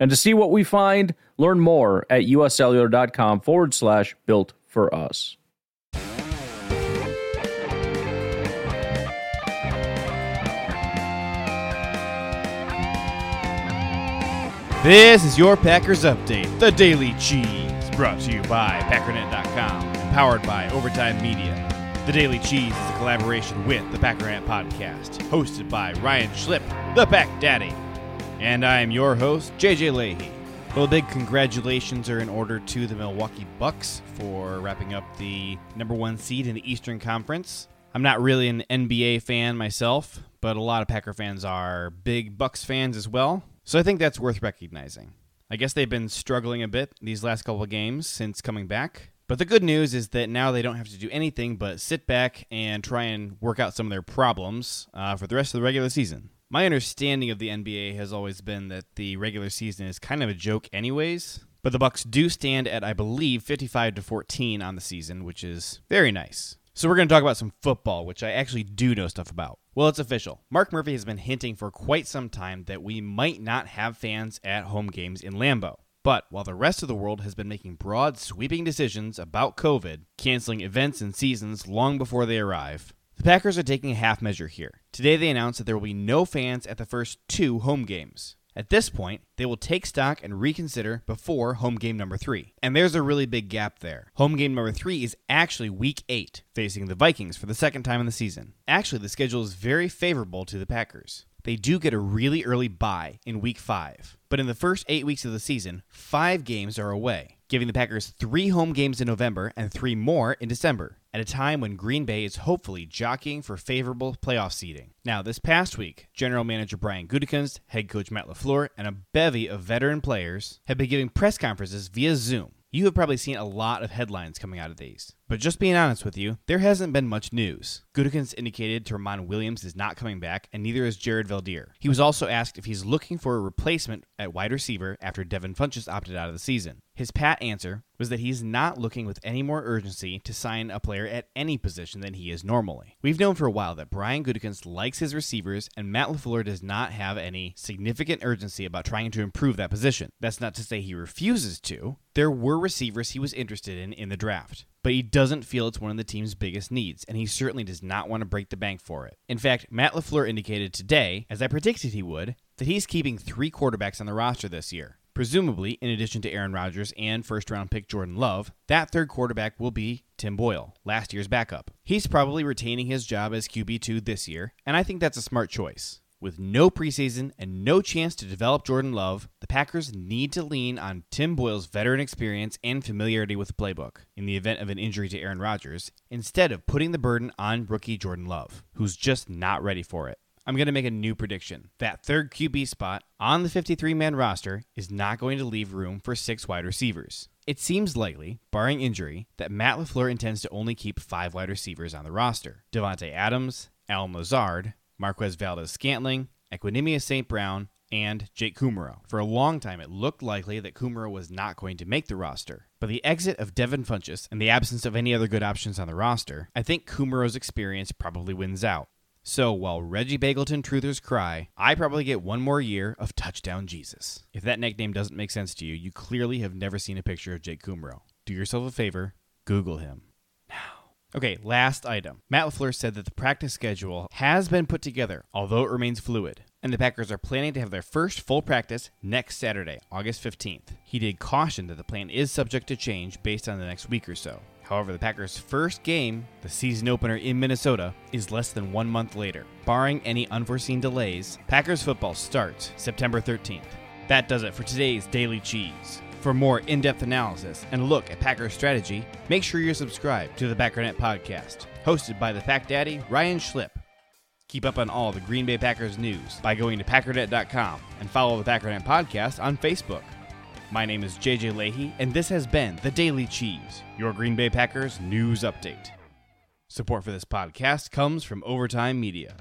And to see what we find, learn more at uscellular.com forward slash built for us. This is your Packers Update, the Daily Cheese, brought to you by Packernet.com and powered by Overtime Media. The Daily Cheese is a collaboration with the Packernet Podcast, hosted by Ryan Schlip, the Pack Daddy. And I am your host, JJ Leahy. Well, big congratulations are in order to the Milwaukee Bucks for wrapping up the number one seed in the Eastern Conference. I'm not really an NBA fan myself, but a lot of Packer fans are big Bucks fans as well. So I think that's worth recognizing. I guess they've been struggling a bit these last couple of games since coming back. But the good news is that now they don't have to do anything but sit back and try and work out some of their problems uh, for the rest of the regular season. My understanding of the NBA has always been that the regular season is kind of a joke, anyways. But the Bucks do stand at, I believe, 55 to 14 on the season, which is very nice. So we're going to talk about some football, which I actually do know stuff about. Well, it's official. Mark Murphy has been hinting for quite some time that we might not have fans at home games in Lambeau. But while the rest of the world has been making broad, sweeping decisions about COVID, canceling events and seasons long before they arrive, the Packers are taking a half measure here. Today they announced that there will be no fans at the first two home games. At this point, they will take stock and reconsider before home game number three. And there's a really big gap there. Home game number three is actually week eight, facing the Vikings for the second time in the season. Actually, the schedule is very favorable to the Packers. They do get a really early bye in week five. But in the first eight weeks of the season, five games are away, giving the Packers three home games in November and three more in December, at a time when Green Bay is hopefully jockeying for favorable playoff seeding. Now, this past week, General Manager Brian Gutekunst, head coach Matt LaFleur, and a bevy of veteran players have been giving press conferences via Zoom. You have probably seen a lot of headlines coming out of these. But just being honest with you, there hasn't been much news. Gutekunst indicated Tramon Williams is not coming back, and neither is Jared Veldheer. He was also asked if he's looking for a replacement at wide receiver after Devin Funchess opted out of the season. His pat answer was that he's not looking with any more urgency to sign a player at any position than he is normally. We've known for a while that Brian Gutekunst likes his receivers, and Matt LaFleur does not have any significant urgency about trying to improve that position. That's not to say he refuses to. There were receivers he was interested in in the draft but he doesn't feel it's one of the team's biggest needs, and he certainly does not want to break the bank for it. In fact, Matt LaFleur indicated today, as I predicted he would, that he's keeping three quarterbacks on the roster this year. Presumably, in addition to Aaron Rodgers and first round pick Jordan Love, that third quarterback will be Tim Boyle, last year's backup. He's probably retaining his job as QB2 this year, and I think that's a smart choice. With no preseason and no chance to develop Jordan Love, the Packers need to lean on Tim Boyle's veteran experience and familiarity with the playbook in the event of an injury to Aaron Rodgers, instead of putting the burden on rookie Jordan Love, who's just not ready for it. I'm going to make a new prediction. That third QB spot on the 53 man roster is not going to leave room for six wide receivers. It seems likely, barring injury, that Matt LaFleur intends to only keep five wide receivers on the roster Davante Adams, Allen Lazard, Marquez Valdes Scantling, Equanimeous St. Brown, and Jake Kumerow. For a long time, it looked likely that Kumerow was not going to make the roster. But the exit of Devin Funchess and the absence of any other good options on the roster, I think Kumerow's experience probably wins out. So while Reggie Begelton truthers cry, I probably get one more year of touchdown Jesus. If that nickname doesn't make sense to you, you clearly have never seen a picture of Jake Kumerow. Do yourself a favor, Google him. Okay, last item. Matt LaFleur said that the practice schedule has been put together, although it remains fluid, and the Packers are planning to have their first full practice next Saturday, August 15th. He did caution that the plan is subject to change based on the next week or so. However, the Packers' first game, the season opener in Minnesota, is less than one month later. Barring any unforeseen delays, Packers football starts September 13th. That does it for today's Daily Cheese. For more in depth analysis and a look at Packers strategy, make sure you're subscribed to the Packernet Podcast, hosted by the Pack Daddy, Ryan Schlip. Keep up on all the Green Bay Packers news by going to Packernet.com and follow the Packernet Podcast on Facebook. My name is JJ Leahy, and this has been The Daily Cheese, your Green Bay Packers news update. Support for this podcast comes from Overtime Media.